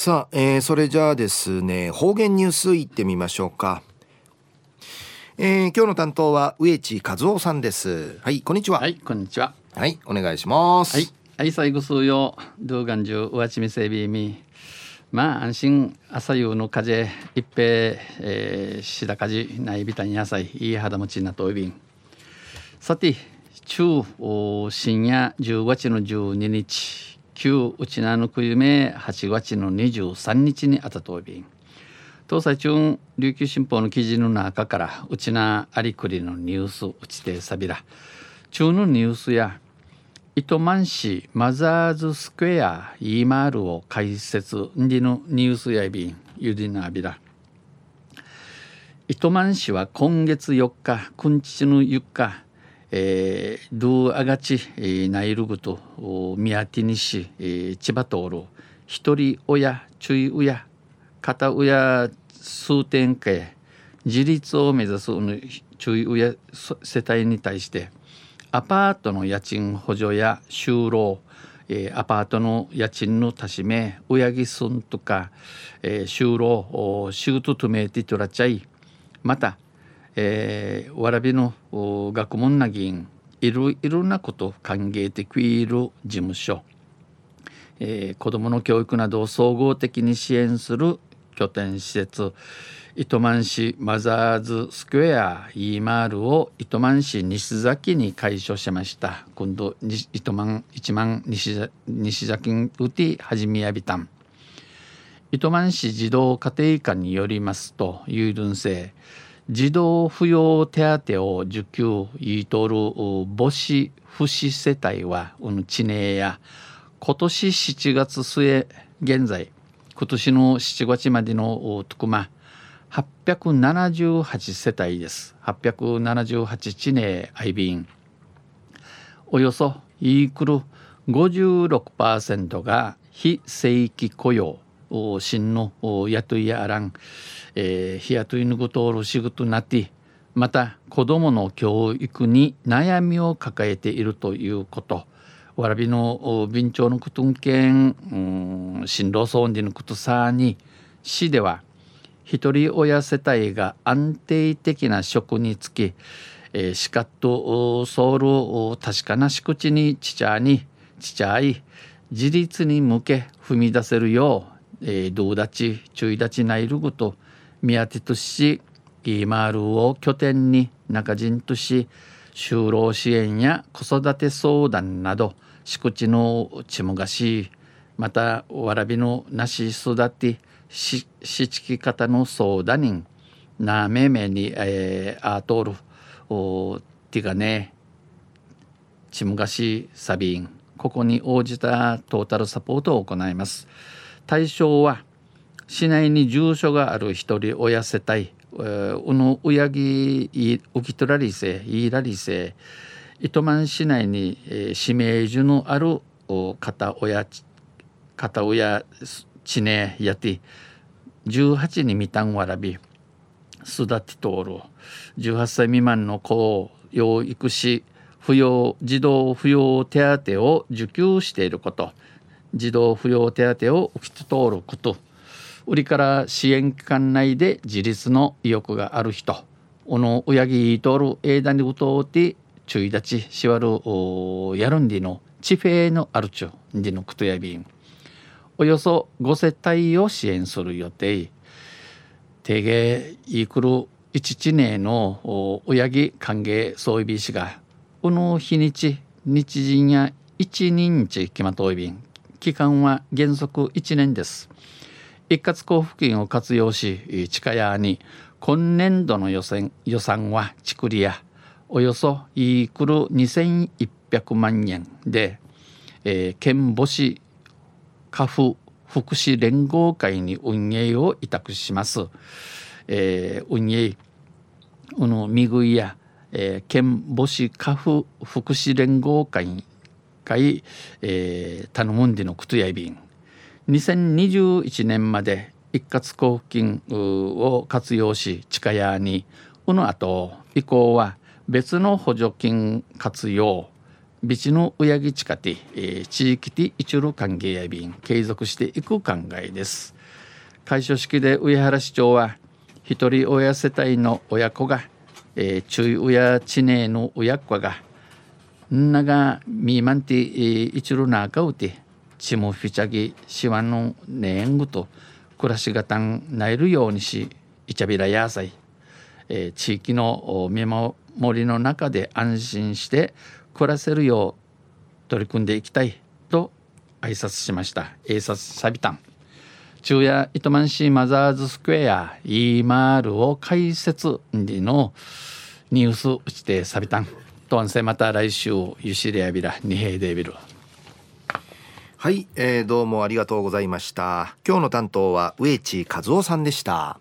さあ、えー、それじゃあですね方言ニュースいってみましょうか。えー、今日の担当は植地和夫さんです。はいこんにちは。はいこんにちは。はいお願いします。はいはい最後数曜動画中上地みせびみ。まあ安心朝夕の風一平、えー、しだかじないびたに野菜いい肌持ちなといびん。さて中深夜10月の12日旧うちなのくゆめ8月の23日にあたとびん東西中琉球新報の記事の中からうちなありくりのニュースうちてさびら。中のニュースや糸満市マザーズスクエア E マールを開設にのニュースやびんゆりなびら。糸満市は今月4日くんちの4日えー、ドゥアガチ、えー、ナイルグと宮ティニシ、えー、千葉道路一人親注意親片親数点家自立を目指す注意親世帯に対してアパートの家賃補助や就労、えー、アパートの家賃の足しめ親木すんとか、えー、就労仕事とめてとらちゃい。また、えー、わらびの学問な議員いろいろなこと歓迎てくいる事務所、えー、子どもの教育などを総合的に支援する拠点施設糸満市マザーズスクエア E マールを糸満市西崎に開所しました。今度糸満一万西西崎うてはじみやびたん。糸満市児童家庭科によりますと有論性児童扶養手当を受給いとる母子不死世帯はうん地名や今年7月末現在今年の7月までの特ま878世帯です。878地名アイビン。およそイークル56%が非正規雇用お真のお雇いやあらん、えー、日雇いぬぐとおる仕事なってまた子どもの教育に悩みを抱えているということ。わらびの便長のことんけん、うん、進路層にのことさに市では一人親世帯が安定的な職につき、えー、しかっとソウル確かなし口にちちゃにちちゃい自立に向け踏み出せるよう、えー、どうだち注意立ちないるぐと宮手としイーマールを拠点に中人とし就労支援や子育て相談など敷地のちむがしまたわらびのなし育てししちき方の相談人なめめに、えー、あとるおてがねちむがしサビンここに応じたトータルサポートを行います。対象は市内に住所がある一人親世帯うのうやぎうきとらりせいらりせ糸満市内に、えー、指名所のある片親片親地ねやて18にみたんわらび育てとおる。18歳未満の子を養育し扶養児童扶養手当を受給していること。児童扶養手当を受け取ること。売りから支援機関内で自立の意欲がある人。おの親木いとる枝にうとうて注意立ちしわるやるんでの地フェのあるちゅうでのことやびん。およそ5世帯を支援する予定。定芸イークル一地名の親木歓迎総備士がこの日にち日人や一人日決まといびん。期間は原則1年です一括交付金を活用し地下屋に今年度の予算予算はちくりやおよそイークル2100万円で、えー、県母市家父福祉連合会に運営を委託します。えー、運営この見食いや、えー、県母市家父福祉連合会会、えー、頼むんでのことやびん。2021年まで一括交付金を活用し地下屋にこの後以降は別の補助金活用ビチの親木近て、えー、地域的一路歓迎や便継続していく考えです。開所式で上原市長は一人親世帯の親子が、えー、中親知名の親子がんながみまんて、一路なかうてちもフィチャギしわのねんぐと暮らしがたんなえるようにしいちゃびらやさい、えー、地域の見守りの中で安心して暮らせるよう取り組んでいきたいと挨拶しました挨拶サビタン昼夜糸満市マザーズスクエア E マールを開設のニュースうちてサビタンとんせまた来週ゆしりやびらにへでびるはい、えー、どうもありがとうございました。今日の担当は植地和夫さんでした。